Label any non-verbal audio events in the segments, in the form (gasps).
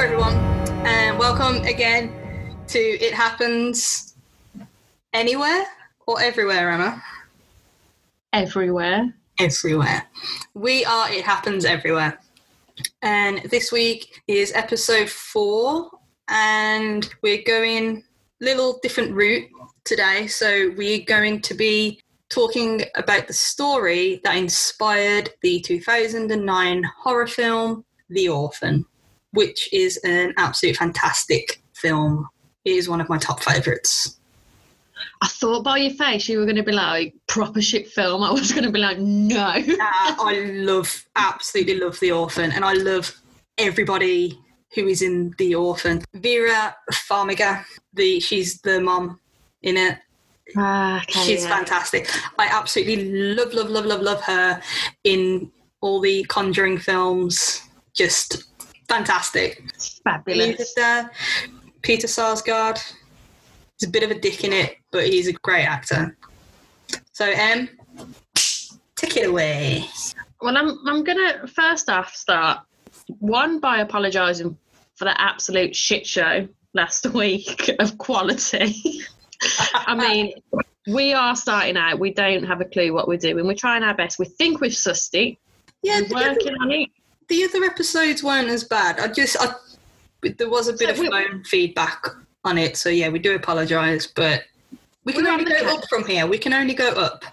everyone, and welcome again to It Happens Anywhere or Everywhere, Emma? Everywhere. Everywhere. We are It Happens Everywhere. And this week is episode four, and we're going a little different route today. So we're going to be talking about the story that inspired the 2009 horror film The Orphan, which is an absolute fantastic film. It is one of my top favourites. I thought by your face you were going to be like proper shit film. I was going to be like, no. (laughs) Uh, I love, absolutely love The Orphan, and I love everybody who is in The Orphan. Vera Farmiga, the she's the mom in it. Ah, okay, She's yeah. fantastic. I absolutely love, love, love, love, love her in all the Conjuring films. Just fantastic. Fabulous. Peter Sarsgaard. He's a bit of a dick in it, but he's a great actor. So, Em, take it away. Well, I'm I'm gonna first off start one by apologising for the absolute shit show last (laughs) week of quality. I mean, we are starting out. We don't have a clue what we're doing. We're trying our best. We think we've sussed it. Yeah, We're working on it. The other episodes weren't as bad. I just, I, there was a bit So of we- phone feedback on it. So, yeah, we do apologise, but we can only on go up from here. We can only go up.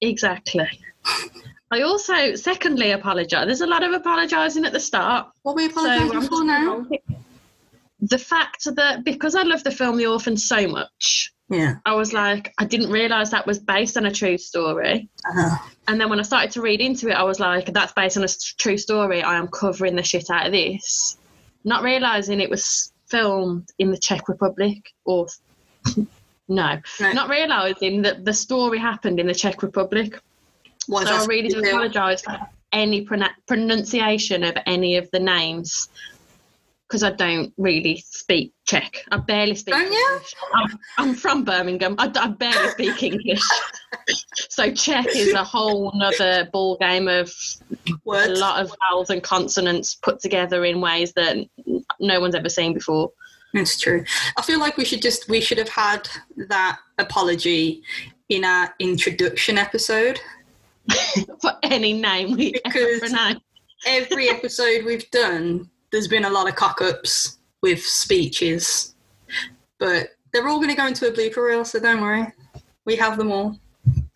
Exactly. I also, secondly, apologise. There's a lot of apologising at the start. What are we So um, apologising I'm for now? The fact that because I love the film The Orphan so much, Yeah. I was like, I didn't realise that was based on a true story. Uh-huh. And then when I started to read into it, I was like, that's based on a true story. I am covering the shit out of this. Not realising it was filmed in the Czech Republic or. (laughs) no. No. Not realising that the story happened in the Czech Republic. So I really do a big deal? apologise for any pronunciation of any of the names because I don't really speak Czech. I barely speak Don't you? I'm, I'm from Birmingham. I, I barely speak (laughs) English. so Czech is a whole nother ball game of a lot of vowels and consonants put together in ways that no one's ever seen before. It's true. I feel like we should just we should have had that apology in our introduction episode. (laughs) For any name we ever Because- pronounce. Every episode we've done, there's been a lot of cock ups with speeches, but they're all going to go into a blooper reel, so don't worry. We have them all.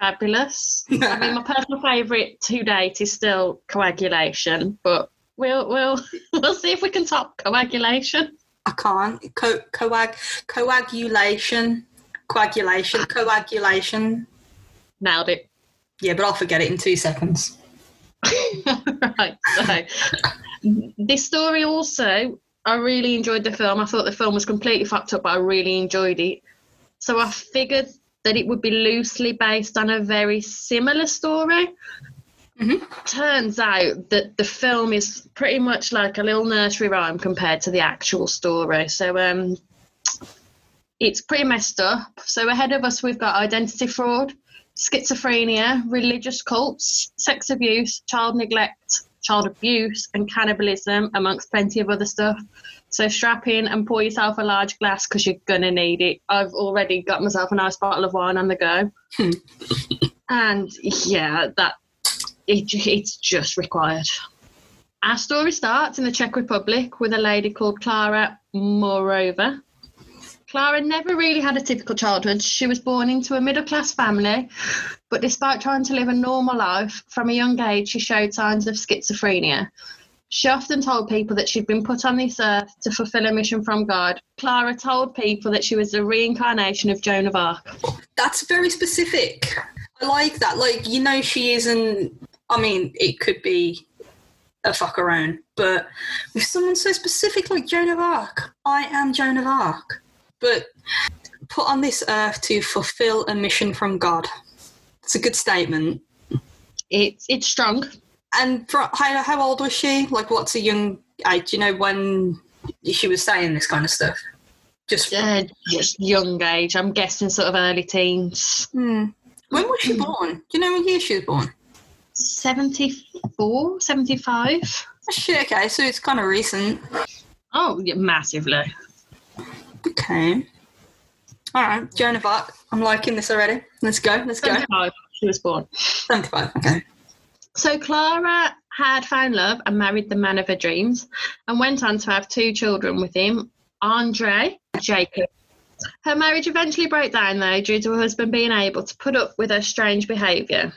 Fabulous. (laughs) I mean, my personal favourite to date is still coagulation, but we'll we'll (laughs) we'll see if we can top coagulation. I can't. Co- coag- coagulation. Coagulation. Coagulation. Nailed it. Yeah, but I'll forget it in two seconds. (laughs) right. So this story also, I really enjoyed the film. I thought the film was completely fucked up, but I really enjoyed it. So I figured that it would be loosely based on a very similar story. Mhm. Turns out that the film is pretty much like a little nursery rhyme compared to the actual story. So um, it's pretty messed up. So ahead of us, we've got identity fraud, schizophrenia, religious cults, sex abuse, child neglect, child abuse, and cannibalism, amongst plenty of other stuff. So strap in and pour yourself a large glass because you're gonna need it. I've already got myself a nice bottle of wine on the go, (laughs) and yeah, that it, it's just required. Our story starts in the Czech Republic with a lady called Clara Morova. Clara never really had a typical childhood. She was born into a middle class family, but despite trying to live a normal life, from a young age she showed signs of schizophrenia. She often told people that she'd been put on this earth to fulfill a mission from God. Clara told people that she was a reincarnation of Joan of Arc. That's very specific. I like that. Like, you know, she isn't. I mean, it could be a fuckerone, but with someone so specific like Joan of Arc, I am Joan of Arc. But put on this earth to fulfill a mission from God. It's a good statement. It's it's strong. And for, how, how old was she? Like, what's a young age? Do you know when she was saying this kind of stuff? Just Uh, just young age. I'm guessing sort of early teens. hmm. when was she born? Do you know what year she was born? 74, 75. Oh, shit, okay, so it's kind of recent. Oh, yeah, massively. Okay. All right, Joan of Arc. I'm liking this already. Let's go. Let's go. she was born. 75. Okay. So Clara had found love and married the man of her dreams and went on to have two children with him, Andre Jacob. Her marriage eventually broke down though due to her husband being able to put up with her strange behaviour.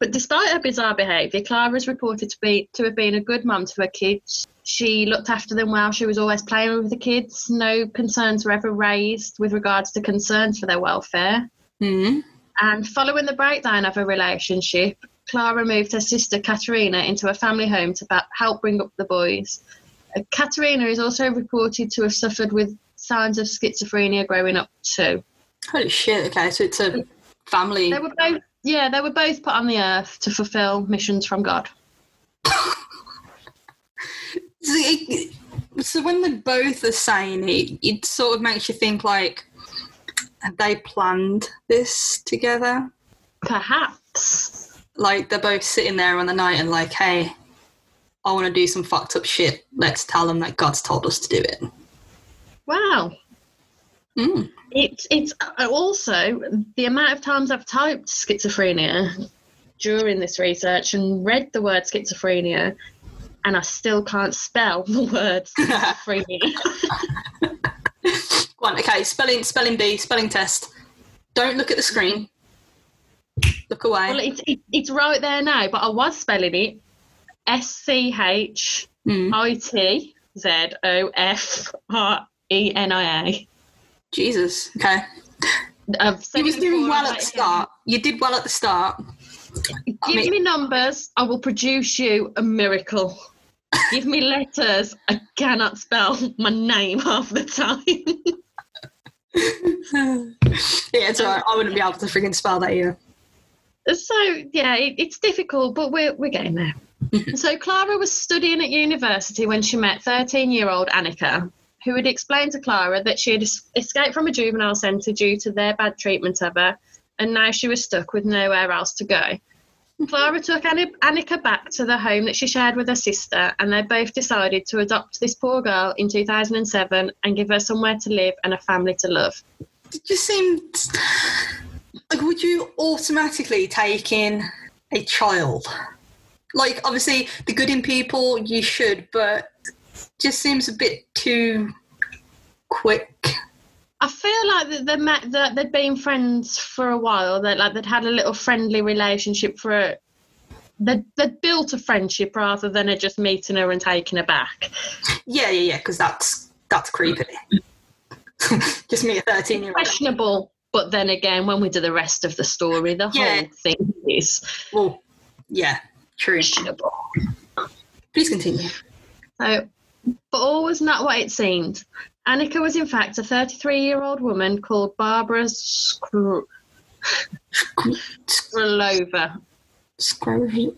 But despite her bizarre behaviour, Clara is reported to be to have been a good mum to her kids. She looked after them well. She was always playing with the kids. No concerns were ever raised with regards to concerns for their welfare. Hmm. And following the breakdown of her relationship, Clara moved her sister Katerina into a family home to help bring up the boys. Uh, Katerina is also reported to have suffered with signs of schizophrenia growing up too. Holy shit. Okay, so it's a family. They were both, yeah, they were both put on the earth to fulfill missions from God. (laughs) So, when they both are saying it, it sort of makes you think like they planned this together. Perhaps. Like they're both sitting there on the night and like, hey, I want to do some fucked up shit. Let's tell them that God's told us to do it. Wow. Mm. It's it's uh, also the amount of times I've typed schizophrenia during this research and read the word schizophrenia, and I still can't spell the word schizophrenia. (laughs) One, okay, spelling spelling bee, spelling test. Don't look at the screen. Look away. well, it's it, it's right there now, but I was spelling it S C H. I T Z O F R E N I A. Jesus. Okay. You was doing well at the start. You did well at the start. I Give mean- me numbers, I will produce you a miracle. Give me letters, I cannot spell my name half the time. (laughs) yeah, it's alright. I wouldn't be able to friggin' spell that either. so yeah, it, it's difficult, but we're we're getting there. (laughs) so Clara was studying at university when she met 13-year-old Annika, who had explained to Clara that she had escaped from a juvenile centre due to their bad treatment of her, and now she was stuck with nowhere else to go. Clara took Annika back to the home that she shared with her sister, and they both decided to adopt this poor girl in 2007 and give her somewhere to live and a family to love. It just seemed like would you automatically take in a child? Like obviously the good in people you should, but just seems a bit too quick. I feel like that they met that they'd been friends for a while. That like they'd had a little friendly relationship for. A, they'd, they'd built a friendship rather than her just meeting her and taking her back. Yeah, yeah, yeah, because that's that's creepy. (laughs) just me a thirteen year old. Questionable, but then again, when we do the rest of the story, the Yeah. whole thing is Well, yeah, true. questionable. Please continue. So, but all was not what it seemed. Annika was in fact a 33 year old woman called Barbara Skr- Skrylova. Scroll.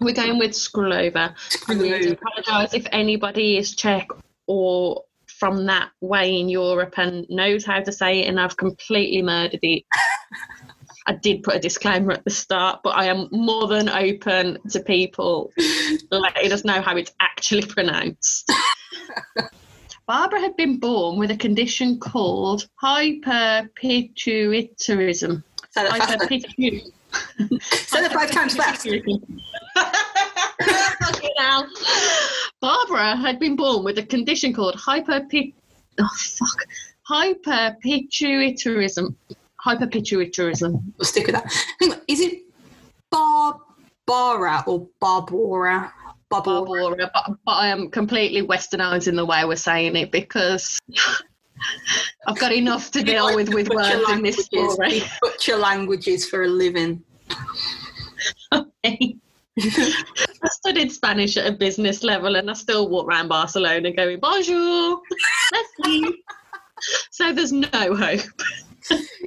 We're going with Skrylova. I apologise if anybody is Czech or from that way in Europe and knows how to say it, and I've completely murdered it. I did put a disclaimer at the start, but I am more than open to people letting us know how it's actually pronounced. (laughs) Barbara had been born with a condition called hyperpituitarism. Say that. Hyperpitu- (laughs) Say that five times fast. (laughs) Barbara had been born with a condition called hyperpit. Oh fuck, hyperpituitarism. Hyperpituitarism. We'll stick with that. Hang on, is it Barbara or Barbara? Barbara. Barbara, but, but I am completely westernising the way we're saying it because (laughs) I've got enough to deal with with words in this languages. story. Butcher languages for a living. Okay. (laughs) I studied Spanish at a business level and I still walk around Barcelona going, bonjour, (laughs) so there's no hope.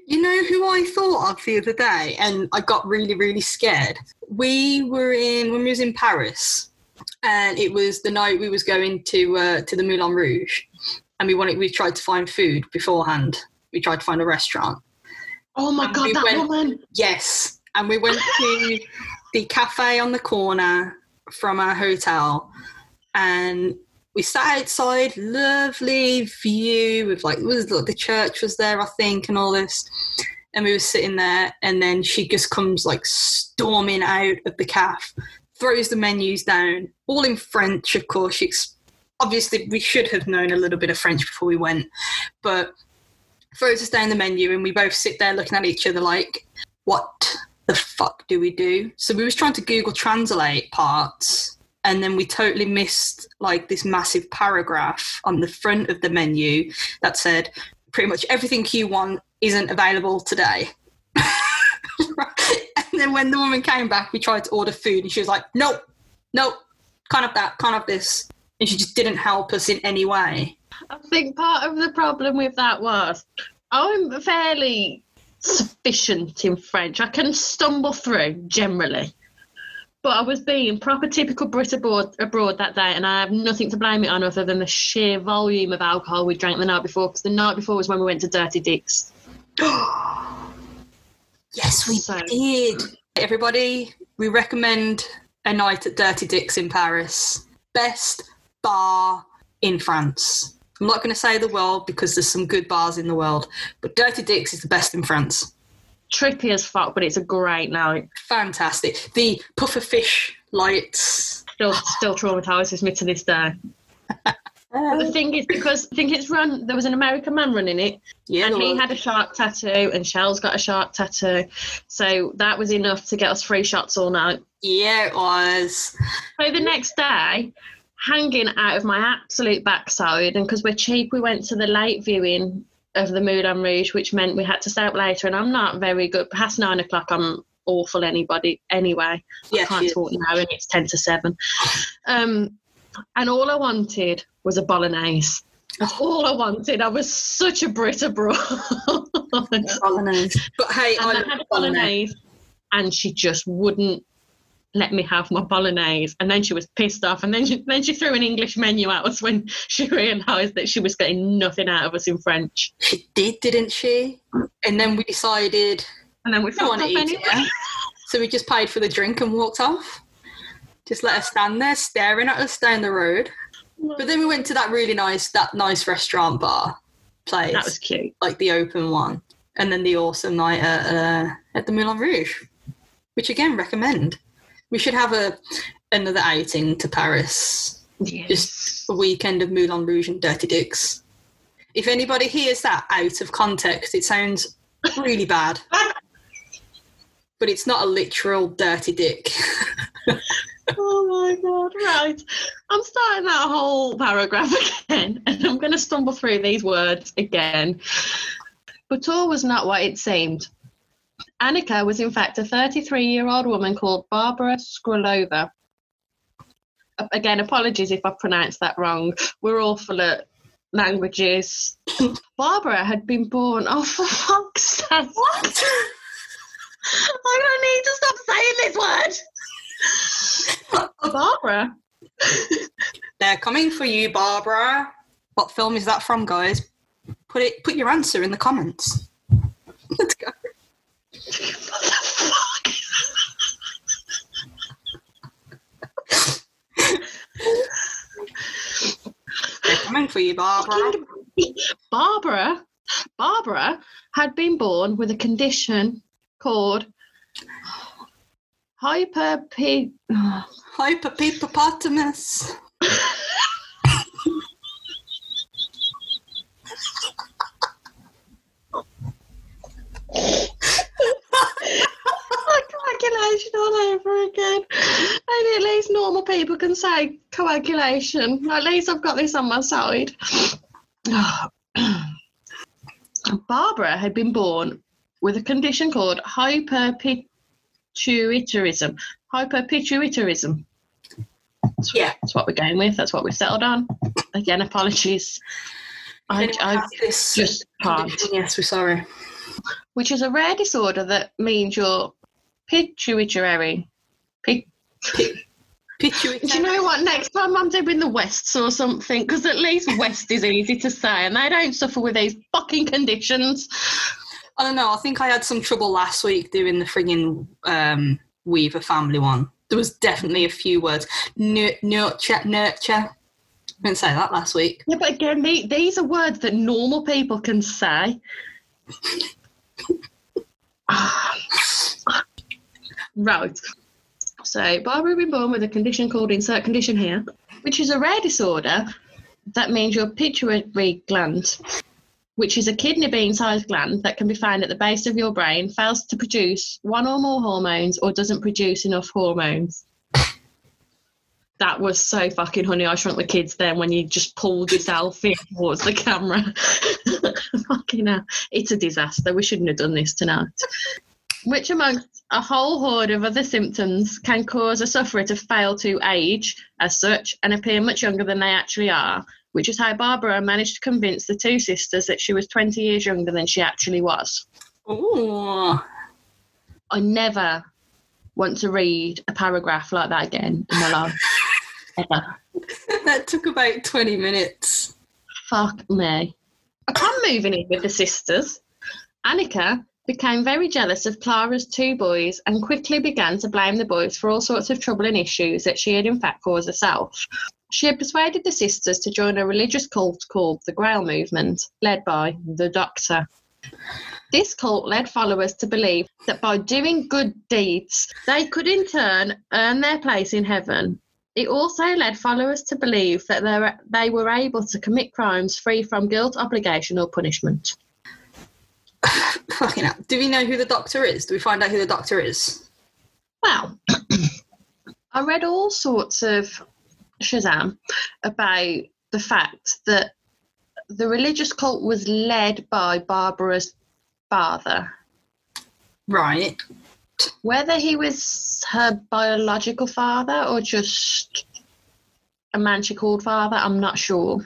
You know who I thought of the other day, and I got really, really scared. We were in when we was in Paris, and it was the night we was going to uh, to the Moulin Rouge, and we wanted we tried to find food beforehand. We tried to find a restaurant. Oh my And God, we that went- woman. Yes, and we went to (laughs) the cafe on the corner from our hotel, and we sat outside, lovely view with like, was the church was there, I think, and all this. And we were sitting there, and then she just comes like storming out of the calf, throws the menus down, all in French, of course. She obviously we should have known a little bit of French before we went, but throws us down the menu, and we both sit there looking at each other like, what the fuck do we do? So we was trying to Google Translate parts, and then we totally missed like this massive paragraph on the front of the menu that said pretty much everything you want isn't available today. And then when the woman came back, we tried to order food, and she was like, "Nope, nope, can't have that, can't have this," and she just didn't help us in any way. I think part of the problem with that was I'm fairly sufficient in French. I can stumble through generally. But I was being proper typical Brit abroad, abroad that day, and I have nothing to blame it on other than the sheer volume of alcohol we drank the night before. Because the night before was when we went to Dirty Dick's. (gasps) (gasps) (gasps) Yes, we So- did. Everybody, we recommend a night at Dirty Dick's in Paris. Best bar in France. I'm not going to say the world because there's some good bars in the world, but Dirty Dick's is the best in France. Trippy as fuck, but it's a great night. Fantastic. The puffer fish lights. Still, still traumatises me to this day. (laughs) But the thing is, because I think it's run, there was an American man running it, Yeah, and he was. had a shark tattoo, and Shell's got a shark tattoo. So that was enough to get us free shots all night. yeah, it was. So the next day, hanging out of my absolute backside, and because we're cheap, we went to the late viewing of the Moulin Rouge, which meant we had to stay up later. And I'm not very good. Past nine o'clock, I'm awful. Anybody anyway. Yeah, I can't talk now, and it's ten to seven. Um, and all I wanted was a bolognese. That's all I wanted. I was such a Brit abroad. (laughs) bolognese. But hey, I, I had a bolognese. bolognese, and she just wouldn't let me have my bolognese. And then she was pissed off, and then she, then she threw an English menu at us when (laughs) she realised that she was getting nothing out of us in French. She did, didn't she? And then we decided And then we we fucked want off to eat anyway. it. (laughs) So we just paid for the drink and walked off. Just let us stand there staring at us down the road. But then we went to that really nice, that nice restaurant bar place, That was cute. like the open one, and then the awesome night at, uh, at the Moulin Rouge, which again recommend. We should have a another outing to Paris, Yes. just a weekend of Moulin Rouge and Dirty Dicks. If anybody hears that out of context, it sounds really bad. (laughs) But it's not a literal dirty dick. (laughs) Oh my god, right. I'm starting that whole paragraph (laughs) again, and I'm going to stumble through these words again. But all was not what it seemed. Annika was, in fact, a 33 year old woman called Barbara Skrulova. Again, apologies if I pronounced that wrong. We're awful at languages. (laughs) Barbara had been born. Oh, for fuck's sake. What? I don't need to stop saying this word. (laughs) Oh, Barbara They're coming for you, Barbara. What film is that from, guys? Put it. Put your answer in the comments. Let's go. They're coming for you, Barbara. Barbara, Barbara had been born with a condition called hyperpi. Hyperpeepopotamus. coagulation all over again. And at least normal people can say coagulation. At least I've got this on my side. Barbara had been born with a condition called hyperpituitarism. Hyperpituitarism. That's, Yeah. that's what we're going with. That's what we've settled on. Again, apologies. I, I this just can't? Yes, we're sorry. which is a rare disorder that means your pituitary. Pit- Pituitary. Do you know what? Next time I'm doing the Wests or something, because at least West is easy to say, and they don't suffer with these fucking conditions. I don't know. I think I had some trouble last week doing the frigging um, Weaver family one. There was definitely a few words. Nur- Nurture, nurture. I didn't say that last week. Yeah, but again, the, these are words that normal people can say. (sighs) right. So, Barbara had been born with a condition called insert condition here, which is a rare disorder that means your pituitary gland, which is a kidney bean sized gland that can be found at the base of your brain, fails to produce one or more hormones or doesn't produce enough hormones. That was so fucking honey. I shrunk the kids then when you just pulled yourself in towards the camera. (laughs) fucking hell. It's a disaster. We shouldn't have done this tonight. Which, amongst a whole horde of other symptoms, can cause a sufferer to fail to age as such and appear much younger than they actually are, which is how Barbara managed to convince the two sisters that she was 20 years younger than she actually was. Ooh. I never want to read a paragraph like that again in my life. (laughs) Ever. that took about 20 minutes. Fuck me. Upon moving in with the sisters, Annika became very jealous of Clara's two boys and quickly began to blame the boys for all sorts of trouble and issues that she had in fact caused herself. She had persuaded the sisters to join a religious cult called the Grail Movement, led by the Doctor. This cult led followers to believe that by doing good deeds, they could in turn earn their place in heaven. It also led followers to believe that they were, able to commit crimes free from guilt, obligation, or punishment. (laughs) Fucking hell. Do we know who the doctor is? Do we find out who the doctor is? Well, (clears throat) I read all sorts of Shazam about the fact that the religious cult was led by Barbara's father. Right. Whether he was her biological father or just a man she called father, I'm not sure.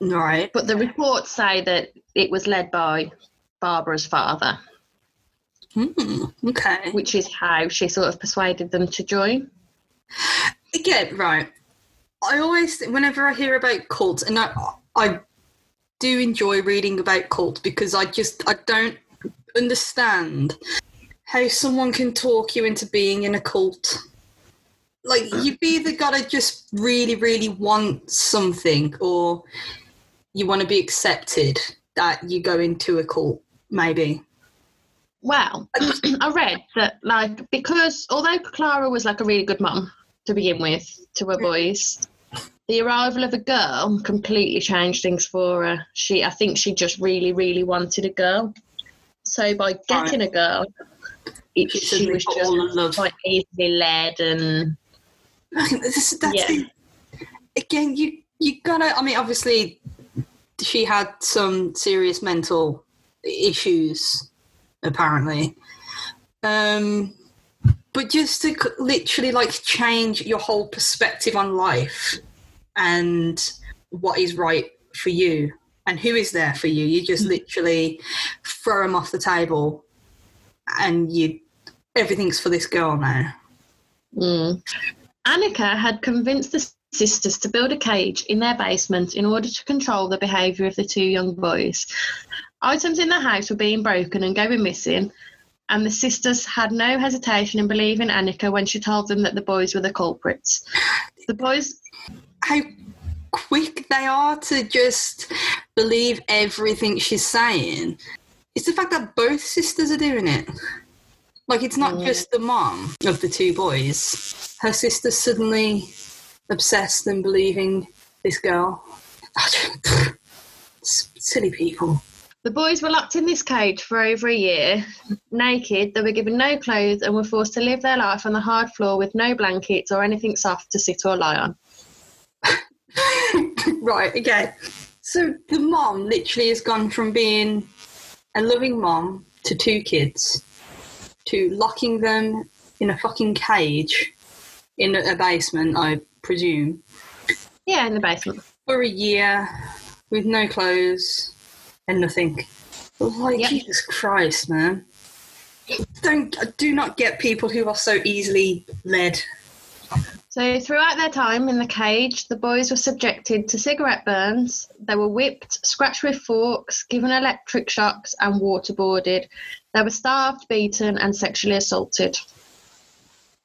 Right. But the reports say that it was led by Barbara's father, Hmm. Okay. which is how she sort of persuaded them to join. Again, right. I always, whenever I hear about cults, and I, I do enjoy reading about cults because I just, I don't understand how someone can talk you into being in a cult. Like, hmm. you've either got to just really, really want something, or you want to be accepted that you go into a cult, maybe. Well, (clears throat) I read that like because although Clara was like a really good mum to begin with to her boys, the arrival of a girl completely changed things for her. She, I think, she just really, really wanted a girl. So by getting a girl, it, She was got all the love. just quite easily led and (laughs) that's Yeah. it. Again, you you gotta. I mean, obviously, she had some serious mental issues, apparently. Um, but just to literally like change your whole perspective on life and what is right for you and who is there for you, you just literally throw them off the table, and you everything's for this girl now. Mm. Annika had convinced the sisters to build a cage in their basement in order to control the behaviour of the two young boys. Items in the house were being broken and going missing, and the sisters had no hesitation in believing Annika when she told them that the boys were the culprits. The boys, how quick they are to just believe everything she's saying. It's the fact that both sisters are doing it. Like, it's not Mm. just the mom of the two boys. Her sister's suddenly obsessed and believing this girl. S- (laughs) Silly people. The boys were locked in this cage for over a year, naked. They were given no clothes and were forced to live their life on the hard floor with no blankets or anything soft to sit or lie on. (laughs) right, okay. So the mom literally has gone from being a loving mom to two kids to locking them in a fucking cage in a basement, I presume, Yeah, in the basement. for a year with no clothes and nothing. Like oh, Yep. Jesus Christ, man. Don't do not get people who are so easily led. So, throughout their time in the cage, the boys were subjected to cigarette burns. They were whipped, scratched with forks, given electric shocks, and waterboarded. They were starved, beaten, and sexually assaulted.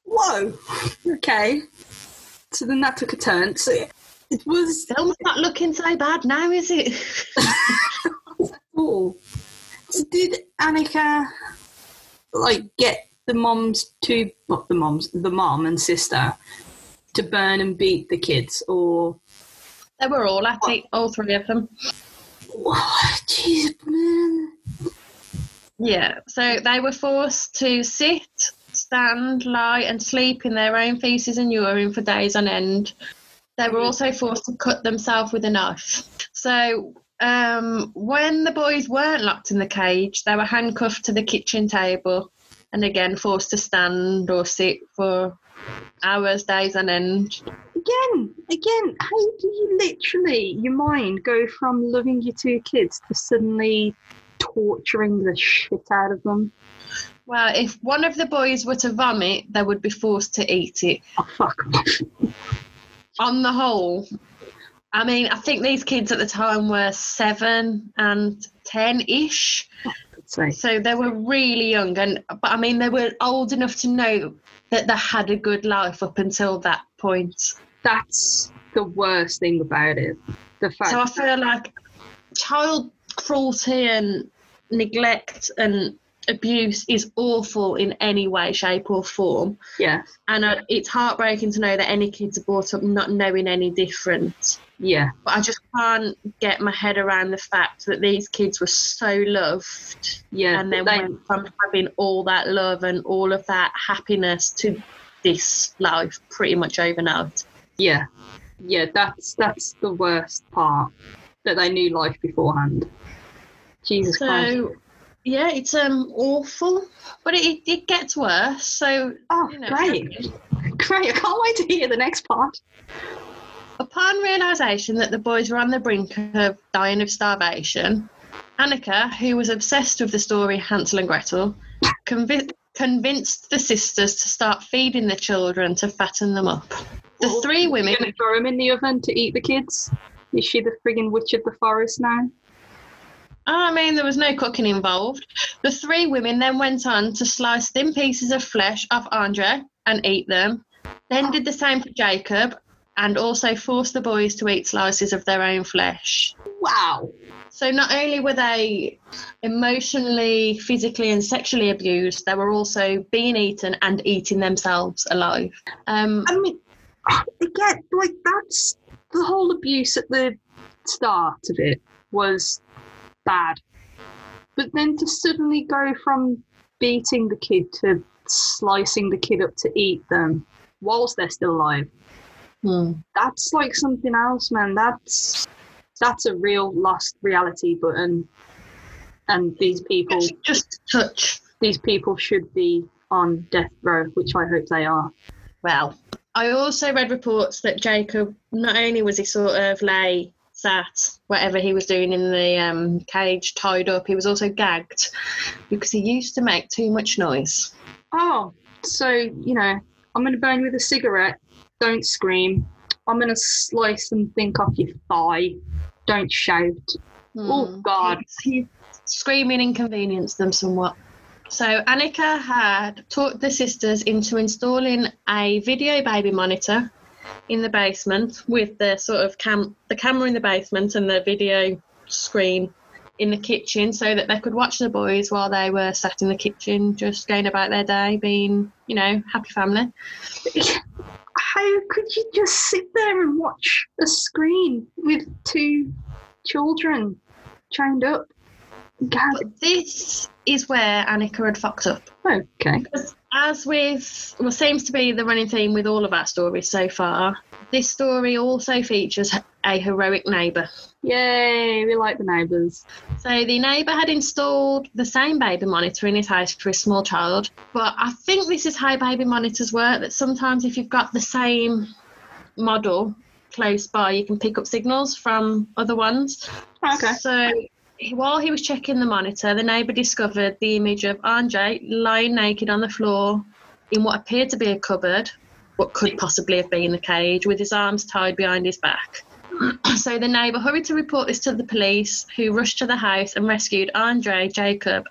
Whoa. Okay. So then that took a turn. So It was Film's not looking so bad now, is it? (laughs) cool. So did Annika like get the moms to not the moms, the mom and sister to burn and beat the kids, or they were all at it, all three of them. (sighs) oh, jeez, man. Yeah, so they were forced to sit, stand, lie, and sleep in their own feces and urine for days on end. They were also forced to cut themselves with a knife. So, um, when the boys weren't locked in the cage, they were handcuffed to the kitchen table and again forced to stand or sit for hours, days on end. Again, again, how do you literally your mind go from loving your two kids to suddenly torturing the shit out of them? Well, if one of the boys were to vomit, they would be forced to eat it. Oh fuck. On the whole, I mean, I think these kids at the time were seven and ten ish. So, So they were really young, and but I mean, they were old enough to know that they had a good life up until that point. that's the worst thing about it. The fact So I feel like child cruelty and neglect and abuse is awful in any way, shape, or form. yeah, And uh, it's heartbreaking to know that any kids are brought up not knowing any different. yeah, But I just can't get my head around the fact that these kids were so loved yeah. and then they- went from having all that love and all of that happiness to this life pretty much overnight. Yeah, yeah, that's that's the worst part that they knew life beforehand. Jesus Christ! Yeah, it's um awful, but it, it gets worse. So Oh, you know, great, great! I can't wait to hear the next part. upon realization that the boys were on the brink of dying of starvation, Annika, who was obsessed with the story Hansel and Gretel, convi- convinced the sisters to start feeding the children to fatten them up. The Well, three women Gonna throw them in the oven to eat the kids. Is she the friggin' witch of the forest now? I mean, there was no cooking involved. The three women then went on to slice thin pieces of flesh off Andre and eat them, then did the same for Jacob and also forced the boys to eat slices of their own flesh. Wow. So not only were they emotionally, physically, and sexually abused, they were also being eaten and eating themselves alive. Um, I mean, again, like that's the whole abuse at the start of it was bad, but then to suddenly go from beating the kid to slicing the kid up to eat them whilst they're still alive, hmm. that's like something else, man. That's that's a real lost reality button, and these people, Just touch. these people should be on death row, which I hope they are. Well, I also read reports that Jacob not only was he sort of lay sat whatever he was doing in the um, cage tied up, he was also gagged because he used to make too much noise. Oh, so you know, I'm gonna burn you with a cigarette. Don't scream. I'm gonna slice something off your thigh. Don't shout. Oh Hmm. God. He screaming inconvenienced them somewhat. So Annika had talked the sisters into installing a video baby monitor in the basement with the sort of cam the camera in the basement and the video screen in the kitchen so that they could watch the boys while they were sat in the kitchen just going about their day being you know happy family How could you just sit there and watch a screen with two children chained up? God. this is where Annika had fucked up Okay. As with what seems to be the running theme with all of our stories so far, this story also features a heroic neighbour. Yay, we like the neighbours. So the neighbour had installed the same baby monitor in his house for a small child, but I think this is how baby monitors work. That sometimes if you've got the same model close by, you can pick up signals from other ones. Okay. So while he was checking the monitor, the neighbour discovered the image of Andre lying naked on the floor in what appeared to be a cupboard, what could possibly have been the cage, with his arms tied behind his back. (clears throat) so the neighbour hurried to report this to the police, who rushed to the house and rescued Andre, Jacob,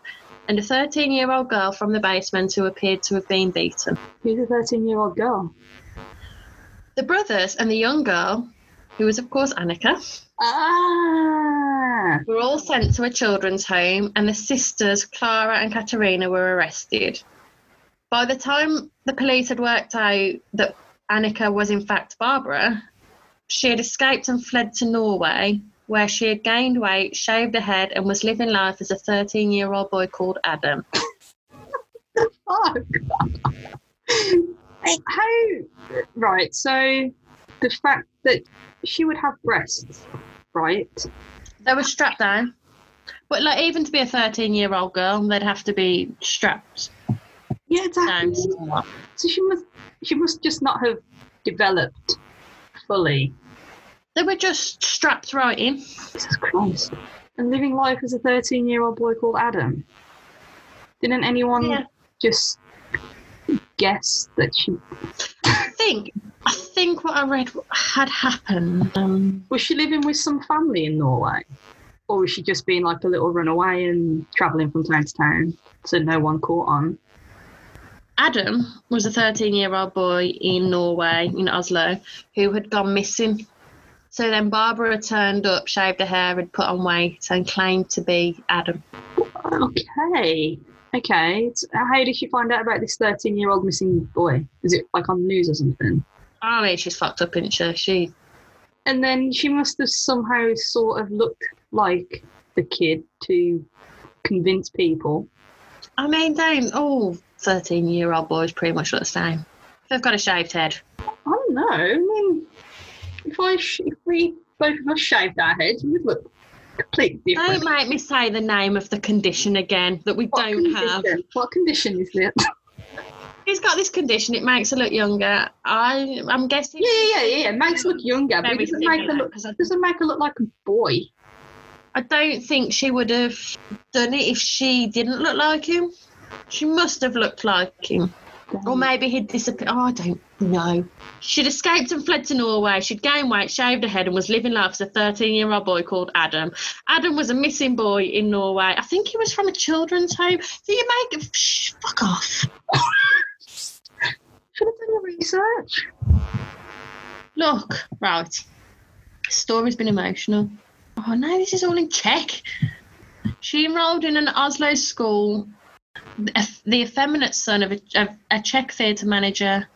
and a 13 year old girl from the basement who appeared to have been beaten. Who's a 13 year old girl? The brothers and the young girl, who was, of course, Annika, Ah. were all sent to a children's home, and the sisters, Clara and Katerina, were arrested. By the time the police had worked out that Annika was in fact Barbara, she had escaped and fled to Norway, where she had gained weight, shaved her head, and was living life as a 13 year old boy called Adam. (laughs) Oh, How? Right. So the fact that she would have breasts, right? They were strapped down. But like even to be a 13 year old girl, they'd have to be strapped Yeah, exactly. somewhat. So she must. She must just not have developed fully. They were just strapped right in. Jesus Christ. And living life as a 13 year old boy called Adam. Didn't anyone Yeah. just guess that she. I think I think what I read had happened. Um, Was she living with some family in Norway? Or was she just being like a little runaway and travelling from town to town so no one caught on? Adam was a 13 year old boy in Norway, in Oslo, who had gone missing. So then Barbara turned up, shaved her hair, had put on weight, and claimed to be Adam. Okay. Okay. How did she find out about this 13 year old missing boy? Is it like on the news or something? I mean, she's fucked up, isn't she? She And then she must have somehow sort of looked like the kid to convince people. I mean, don't all 13 year old boys pretty much look the same. They've got a shaved head. I don't know. I mean, if I sh- if we both of us shaved our heads, we would look completely different. Don't make me say the name of the condition again that we What don't have. What condition is it? (laughs) He's got this condition, it makes her look younger. I, I'm guessing. Yeah, yeah, yeah, yeah. It makes her look younger, but it doesn't make her look. It doesn't make her look like a boy. I don't think she would have done it if she didn't look like him. She must have looked like him. Or maybe he'd disappeared. Oh, I don't know. She'd escaped and fled to Norway. She'd gained weight, shaved her head, and was living life as a 13 year old boy called Adam. Adam was a missing boy in Norway. I think he was from a children's home. Do you make it? Shh, fuck off. (laughs) Should have done your research. Look, right. Story's been emotional. Oh no, this is all in Czech. She enrolled in an Oslo school, the effeminate son of a, of a Czech theatre manager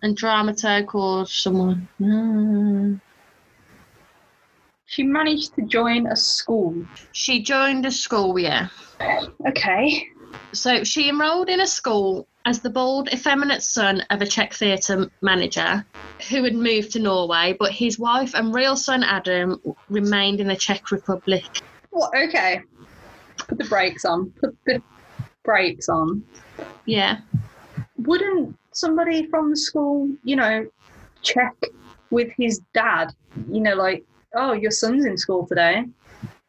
and dramaturg or someone. Hmm. She managed to join a school. She joined a school, yeah. Okay. So she enrolled in a school as the bald, effeminate son of a Czech theatre manager who had moved to Norway, but his wife and real son Adam remained in the Czech Republic. Well, okay. Put the brakes on. Put the brakes on. Yeah. Wouldn't somebody from the school, you know, check with his dad? You know, like, oh, your son's in school today.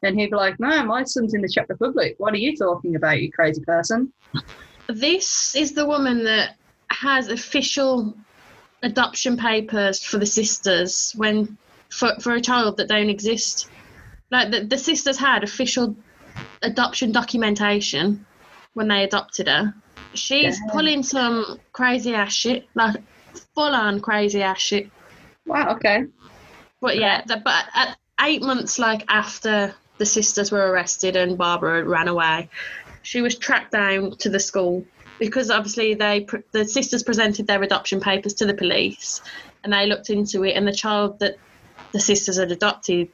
And he'd be like, no, my son's in the Czech Republic. What are you talking about, you crazy person? This is the woman that has official adoption papers for the sisters when for, for a child that don't exist. Like the, the sisters had official adoption documentation when they adopted her. She's Yeah. pulling some crazy ass shit, like full on crazy ass shit. Wow, okay. But yeah, the, but at eight months, like after the sisters were arrested and Barbara ran away, she was tracked down to the school because obviously they the sisters presented their adoption papers to the police, and they looked into it, and the child that the sisters had adopted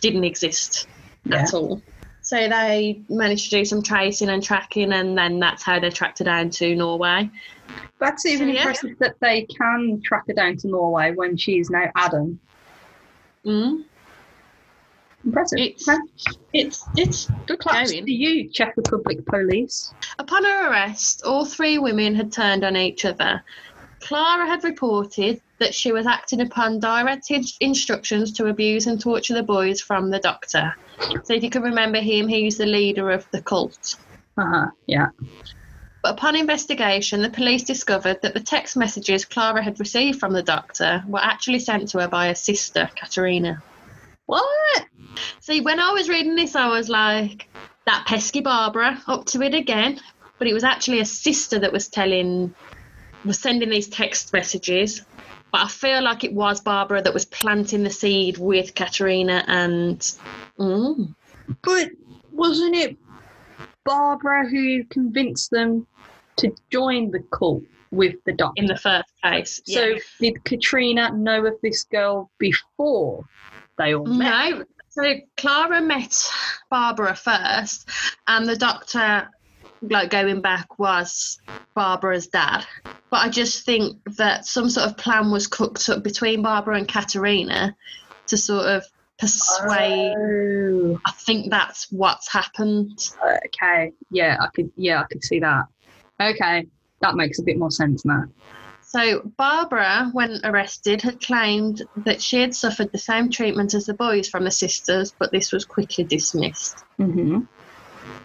didn't exist at all. So they managed to do some tracing and tracking, and then that's how they tracked her down to Norway. That's even So, yeah. impressive that they can track her down to Norway when she's now Adam. Mm. Impressive. It's it's it's Good claps going. to you, Czech Republic police. Upon her arrest, all three women had turned on each other. Clara had reported that she was acting upon direct in- instructions to abuse and torture the boys from the doctor. So, if you can remember him, he's the leader of the cult. Uh huh. Yeah. But upon investigation, the police discovered that the text messages Clara had received from the doctor were actually sent to her by her sister, Katerina. What? See, when I was reading this, I was like, that pesky Barbara, up to it again. But it was actually a sister that was telling, was sending these text messages But I feel like it was Barbara that was planting the seed with Katerina and. Mm, But wasn't it Barbara who convinced them to join the cult with the doctor? in the first case. so yeah. did Katrina know of this girl before they all met? No. So Clara met Barbara first, and the doctor, like going back, was Barbara's dad. But I just think that some sort of plan was cooked up between Barbara and Katerina to sort of persuade. Oh, I think that's what's happened. okay. Yeah, I could. Yeah, I could see that. Okay, that makes a bit more sense now. So Barbara, when arrested, had claimed that she had suffered the same treatment as the boys from the sisters, but this was quickly dismissed. Mm-hmm.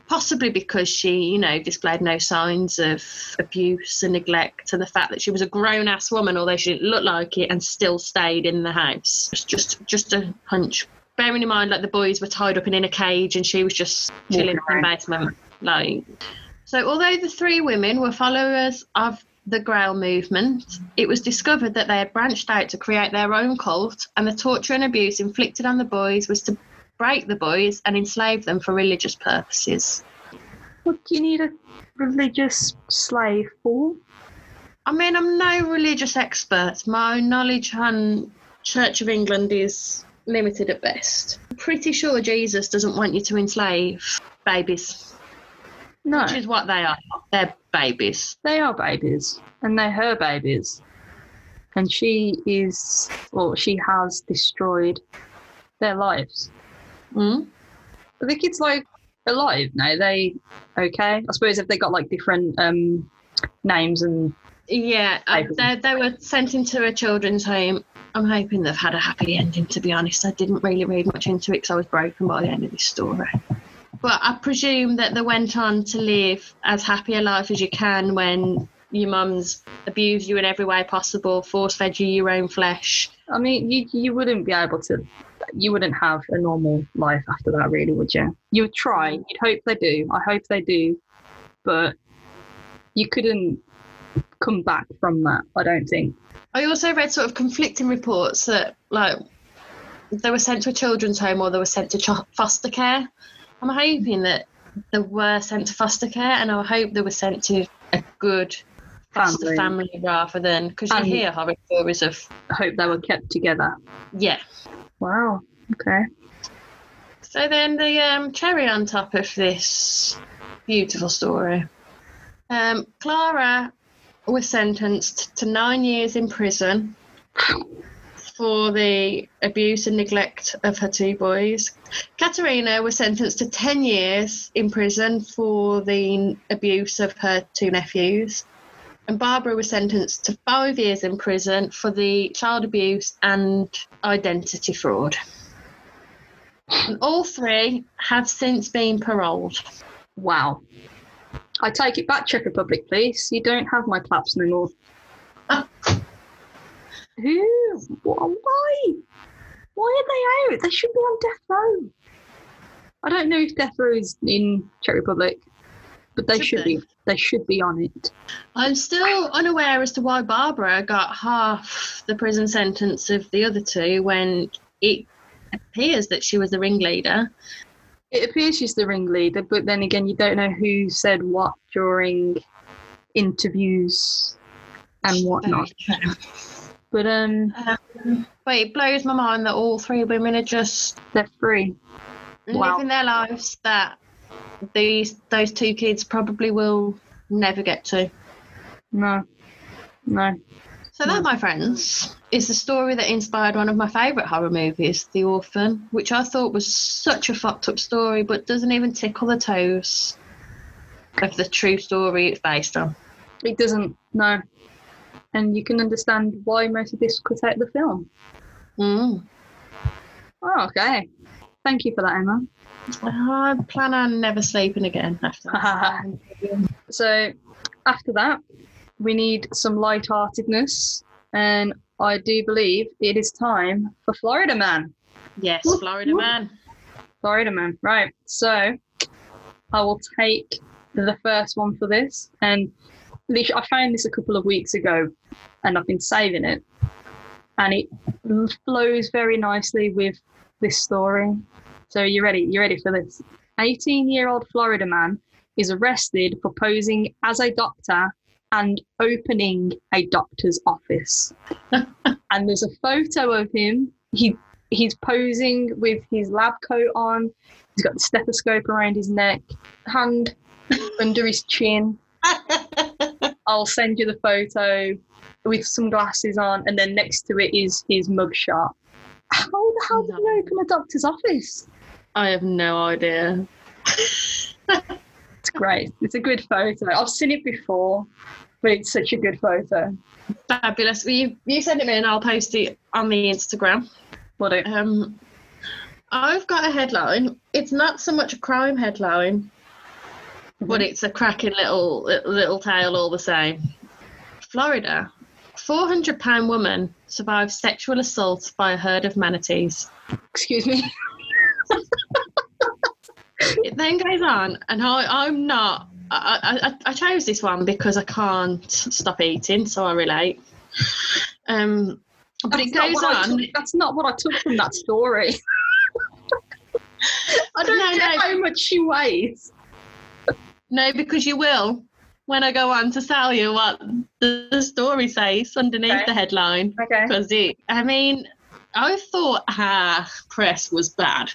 possibly because she, you know, displayed no signs of abuse and neglect, and the fact that she was a grown-ass woman, although she didn't look like it, and still stayed in the house. It's just, just a hunch. Bearing in mind, like the boys were tied up and in a cage, and she was just chilling in the basement. Like, so although the three women were followers of the Grail movement, it was discovered that they had branched out to create their own cult, and the torture and abuse inflicted on the boys was to break the boys and enslave them for religious purposes. What do you need a religious slave for? I mean, I'm no religious expert. My knowledge on Church of England is limited at best. I'm pretty sure Jesus doesn't want you to enslave babies, No, which is what they are. They're babies. they are babies, and they're her babies. And she is, or she has destroyed their lives. Mm? Are the kids like alive now? They okay? I suppose if they got like different um names and Yeah, uh, they, they were sent into a children's home. I'm hoping they've had a happy ending, to be honest. I didn't really read much into it because I was broken by the end of this story. But I presume that they went on to live as happy a life as you can when your mum's abused you in every way possible, force fed you your own flesh. I mean, you you wouldn't be able to, you wouldn't have a normal life after that, really, would you? You would try. You'd hope they do. I hope they do, but you couldn't come back from that. I don't think. I also read sort of conflicting reports that, like, they were sent to a children's home or they were sent to cho- foster care. I'm hoping that they were sent to foster care, and I hope they were sent to a good foster Family. family, rather than because you hear horror stories of I hope they were kept together. yeah. Wow. Okay. So then the um, cherry on top of this beautiful story, um, Clara was sentenced to nine years in prison (laughs) for the abuse and neglect of her two boys. Katerina was sentenced to 10 years in prison for the abuse of her two nephews. And Barbara was sentenced to five years in prison for the child abuse and identity fraud. And all three have since been paroled. Wow. I take it back, Czech Republic, please. You don't have my claps anymore. Who? Why? Why are they out? They should be on death row. I don't know if death row is in Czech Republic, but they Should should be. be. They should be on it. I'm still unaware as to why Barbara got half the prison sentence of the other two when it appears that she was the ringleader. It appears she's the ringleader, but then again, you don't know who said what during interviews and whatnot. But um, Um, but it blows my mind that all three women are just they're free. Wow. living their lives that these those two kids probably will never get to. No, no. So that, my friends, is the story that inspired one of my favourite horror movies, The Orphan, which I thought was such a fucked up story, but doesn't even tickle the toes of the true story it's based on. It doesn't. No. And you can understand why most of this cut out of the film. Mm. Oh, okay. Thank you for that, Emma. I plan on never sleeping again after that. (laughs) So, after that, we need some light-heartedness, and I do believe it is time for Florida Man. yes, Whoop, Florida man. Florida Man. Right. So, I will take the first one for this, and literally, I found this a couple of weeks ago, and I've been saving it. and it flows very nicely with this story. So you ready? You ready for this? 18-year-old Florida man is arrested for posing as a doctor and opening a doctor's office. (laughs) and there's a photo of him. He he's posing with his lab coat on. He's got the stethoscope around his neck, hand (laughs) under his chin. (laughs) I'll send you the photo with some glasses on, and then next to it is his mugshot. How the hell did you open a doctor's office? I have no idea. It's great. It's a good photo. I've seen it before, but it's such a good photo. Fabulous. Well, you, you send it me and I'll post it on the Instagram. Do. Um, I've got a headline. It's not so much a crime headline, but it's a cracking little little tale all the same. Florida, 400 pound woman survives sexual assault by a herd of manatees. Excuse me. (laughs) It then goes on, and I, I'm not. I, I, I chose this one because I can't stop eating, so I relate. Um, but That's it goes on. took- that's not what I took from that story. (laughs) I don't No, no. how much she weighs. No, because you will when I go on to tell you what the, the story says underneath Okay. the headline. Okay. Because it, I mean, I thought her press was bad.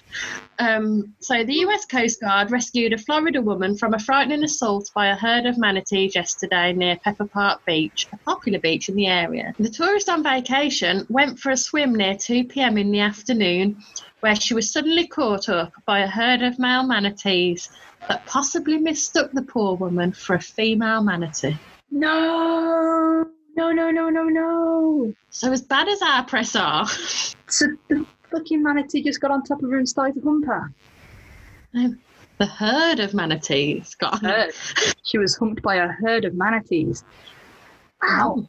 Um, so the US Coast Guard rescued a Florida woman from a frightening assault by a herd of manatees yesterday near Pepper Park Beach, a popular beach in the area. The tourist on vacation went for a swim near 2 p.m. in the afternoon, where she was suddenly caught up by a herd of male manatees that possibly mistook the poor woman for a female manatee. No, no, no, no, no, no. So as bad as our press are, So the fucking manatee just got on top of her and started to hump her. Um, the herd of manatees got on Herd. (laughs) She was humped by a herd of manatees. Wow.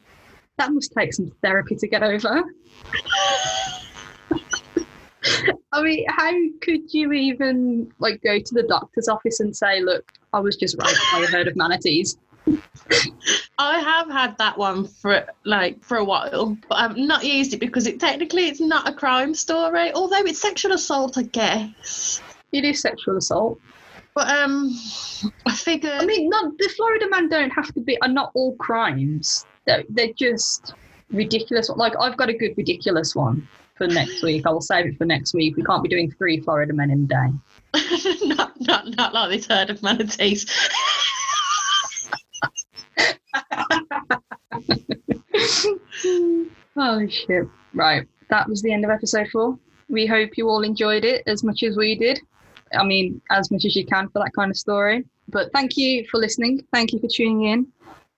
That must take some therapy to get over. (laughs) I mean, how could you even like go to the doctor's office and say, "Look, I was just raped by a herd of manatees"? I have had that one for like for a while, but I've not used it because it technically it's not a crime story, although it's sexual assault, I guess. It is sexual assault. But um, I figured. I mean, not the Florida man don't have to be. Are not all crimes. They're, they're just ridiculous. Like I've got a good ridiculous one for next week. I will save it for next week. We can't be doing three Florida men in a day. (laughs) not not not like this herd of manatees. (laughs) (laughs) oh shit! Right, that was the end of episode four. We hope you all enjoyed it as much as we did. I mean, as much as you can for that kind of story. But thank you for listening. Thank you for tuning in.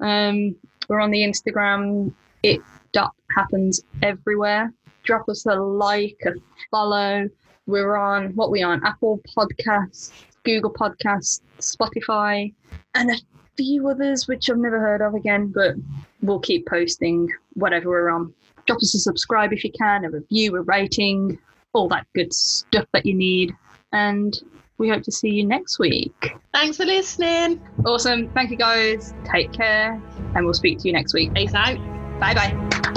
Um, we're on the Instagram. It dot happens everywhere. Drop us a like, a follow. We're on what we are on Apple Podcasts, Google Podcasts, Spotify, and a few others which I've never heard of again. But we'll keep posting whatever we're on. Drop us a subscribe if you can, a review, a rating, all that good stuff that you need. And we hope to see you next week. Thanks for listening. Awesome. Thank you guys. Take care. And we'll speak to you next week. Peace out. Bye bye.